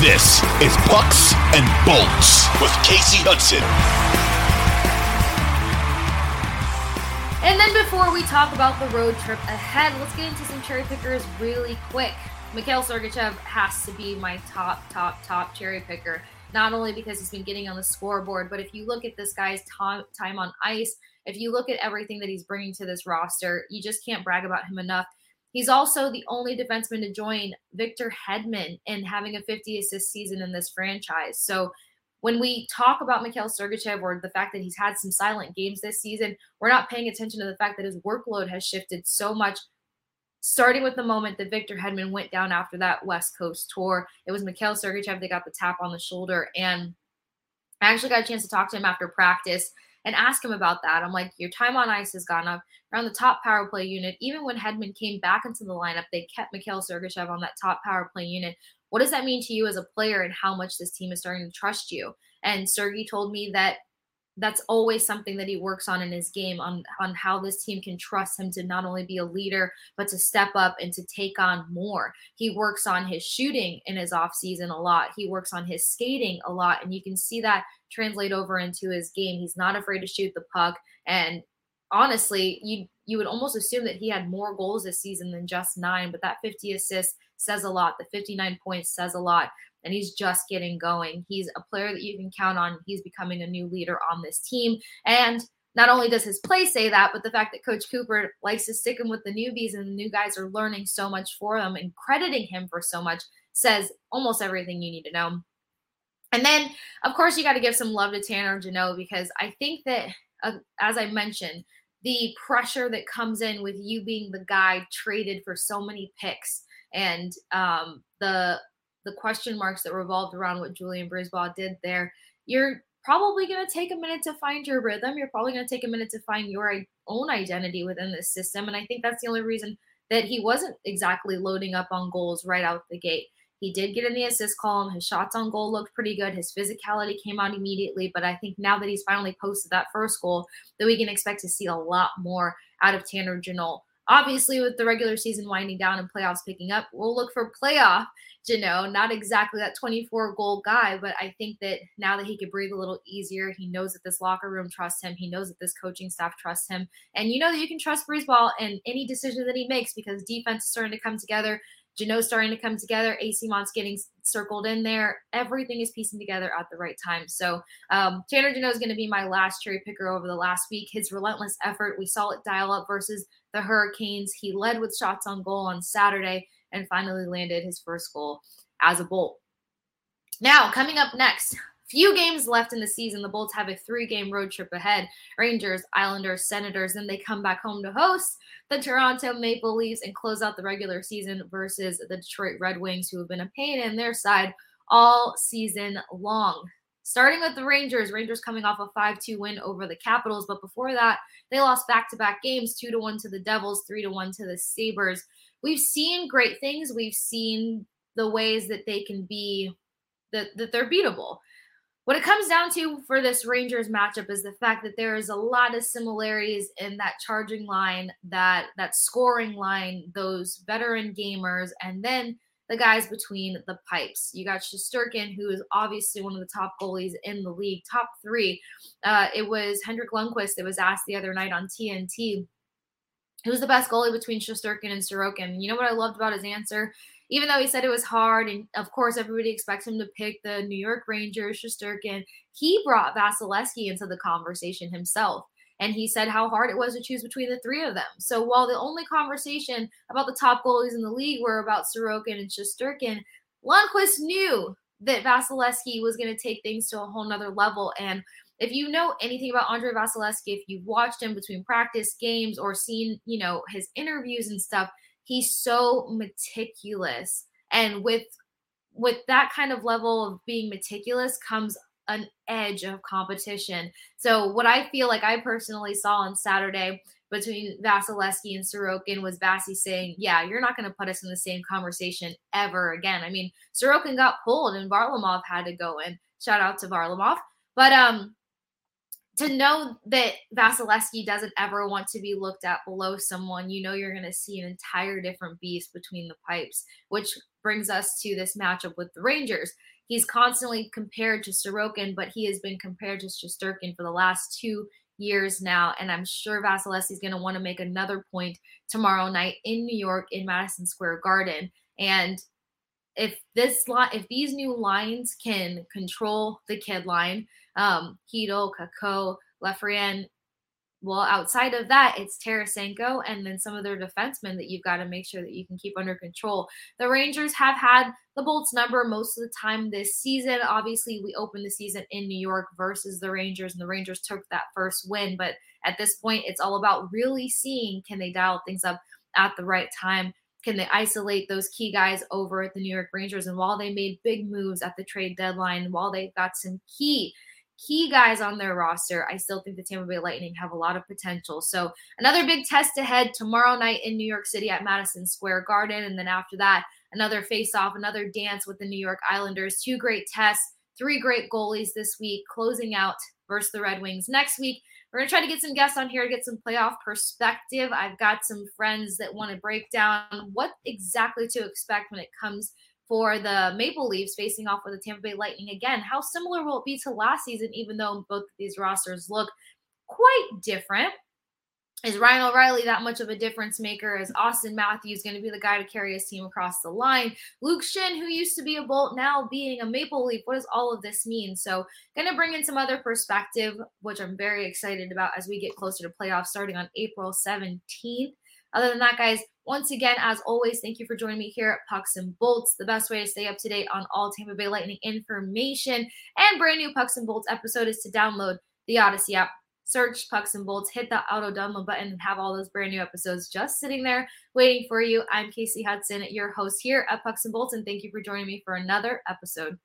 This is Pucks and Bolts with Kasey Hudson. And then before we talk about the road trip ahead, let's get into some cherry pickers really quick. Mikhail Sergachev has to be my top, top, top cherry picker. Not only because he's been getting on the scoreboard, but if you look at this guy's time, time on ice, if you look at everything that he's bringing to this roster, you just can't brag about him enough. He's also the only defenseman to join Victor Hedman in having a 50 assist season in this franchise. So when we talk about Mikhail Sergachev or the fact that he's had some silent games this season, we're not paying attention to the fact that his workload has shifted so much. Starting with the moment that Victor Hedman went down after that West Coast tour, it was Mikhail Sergachev that got the tap on the shoulder. And I actually got a chance to talk to him after practice and ask him about that. I'm like, your time on ice has gone up. You're on the top power play unit. Even when Hedman came back into the lineup, they kept Mikhail Sergachev on that top power play unit. What does that mean to you as a player and how much this team is starting to trust you? And Sergey told me that that's always something that he works on in his game on on how this team can trust him to not only be a leader but to step up and to take on more. He works on his shooting in his off season a lot. He works on his skating a lot and you can see that translate over into his game. He's not afraid to shoot the puck and honestly you you would almost assume that he had more goals this season than just nine but that 50 assists says a lot. The 59 points says a lot and he's just getting going. He's a player that you can count on. He's becoming a new leader on this team. And not only does his play say that, but the fact that Coach Cooper likes to stick him with the newbies and the new guys are learning so much for them and crediting him for so much says almost everything you need to know. And then, of course, you got to give some love to Tanner Jeannot because I think that, uh, as I mentioned, the pressure that comes in with you being the guy traded for so many picks and um, the the question marks that revolved around what Julien BriseBois did there, you're probably going to take a minute to find your rhythm. You're probably going to take a minute to find your own identity within this system. And I think that's the only reason that he wasn't exactly loading up on goals right out the gate. He did get in the assist column. His shots on goal looked pretty good. His physicality came out immediately. But I think now that he's finally posted that first goal, that we can expect to see a lot more out of Tanner Jeannot. Obviously, with the regular season winding down and playoffs picking up, we'll look for playoff Jeannot, not exactly that 24 goal guy, but I think that now that he could breathe a little easier, he knows that this locker room trusts him. He knows that this coaching staff trusts him. And you know that you can trust BriseBois in any decision that he makes because defense is starting to come together. Jeannot's starting to come together. Eyssimont getting circled in there. Everything is piecing together at the right time. So um, Tanner Jeannot is going to be my last cherry picker over the last week. His relentless effort, we saw it dial up versus the Hurricanes. He led with shots on goal on Saturday and finally landed his first goal as a Bolt. Now, coming up next, few games left in the season. The Bolts have a three game road trip ahead Rangers, Islanders, Senators. Then they come back home to host the Toronto Maple Leafs and close out the regular season versus the Detroit Red Wings, who have been a pain in their side all season long. Starting with the Rangers, Rangers coming off a 5 2 win over the Capitals. But before that, they lost back to back games 2 to 1 to the Devils, 3 to 1 to the Sabres. We've seen great things. We've seen the ways that they can be, that, that they're beatable. What it comes down to for this Rangers matchup is the fact that there is a lot of similarities in that charging line, that that scoring line, those veteran gamers, and then the guys between the pipes. You got Shesterkin, who is obviously one of the top goalies in the league, top three. Uh, it was Henrik Lundqvist that was asked the other night on TNT who's the best goalie between Shesterkin and Sorokin. You know what I loved about his answer? Even though he said it was hard, and of course everybody expects him to pick the New York Rangers, Shesterkin, he brought Vasilevskiy into the conversation himself. And he said how hard it was to choose between the three of them. So while the only conversation about the top goalies in the league were about Sorokin and Shesterkin, Lundqvist knew that Vasilevskiy was going to take things to a whole nother level. And if you know anything about Andrei Vasilevskiy, if you've watched him between practice games or seen, you know, his interviews and stuff, he's so meticulous. And with with that kind of level of being meticulous comes an edge of competition. So what I feel like I personally saw on Saturday between Vasilevskiy and Sorokin was Vasi saying, "Yeah, you're not going to put us in the same conversation ever again." I mean, Sorokin got pulled and Varlamov had to go in. Shout out to Varlamov. But um to know that Vasilevskiy doesn't ever want to be looked at below someone, you know you're going to see an entire different beast between the pipes, which brings us to this matchup with the Rangers. He's constantly compared to Sorokin, but he has been compared to Shesterkin for the last two years now. And I'm sure Vasilevskiy is going to want to make another point tomorrow night in New York in Madison Square Garden. And if this lot, if these new lines can control the kid line, um, Chytil, Kakko, Lafreniere, well, outside of that, it's Tarasenko and then some of their defensemen that you've got to make sure that you can keep under control. The Rangers have had the Bolts number most of the time this season. Obviously, we opened the season in New York versus the Rangers, and the Rangers took that first win. But at this point, it's all about really seeing can they dial things up at the right time can they isolate those key guys over at the New York Rangers? And while they made big moves at the trade deadline, while they've got some key key guys on their roster, I still think the Tampa Bay Lightning have a lot of potential. So another big test ahead tomorrow night in New York City at Madison Square Garden, and then after that, another face-off, another dance with the New York Islanders. Two great tests, three great goalies this week, closing out versus the Red Wings next week. We're going to try to get some guests on here to get some playoff perspective. I've got some friends that want to break down what exactly to expect when it comes for the Maple Leafs facing off with the Tampa Bay Lightning again. How similar will it be to last season, even though both of these rosters look quite different? Is Ryan O'Reilly that much of a difference maker? Is Auston Matthews going to be the guy to carry his team across the line? Luke Schenn, who used to be a Bolt, now being a Maple Leaf. What does all of this mean? So, going to bring in some other perspective, which I'm very excited about as we get closer to playoffs starting on April 17th. Other than that, guys, once again, as always, thank you for joining me here at Pucks and Bolts. The best way to stay up to date on all Tampa Bay Lightning information and brand new Pucks and Bolts episode is to download the Audacy app search Pucks and Bolts, hit the auto download button, and have all those brand new episodes just sitting there waiting for you. I'm Kasey Hudson, your host here at Pucks and Bolts, and thank you for joining me for another episode.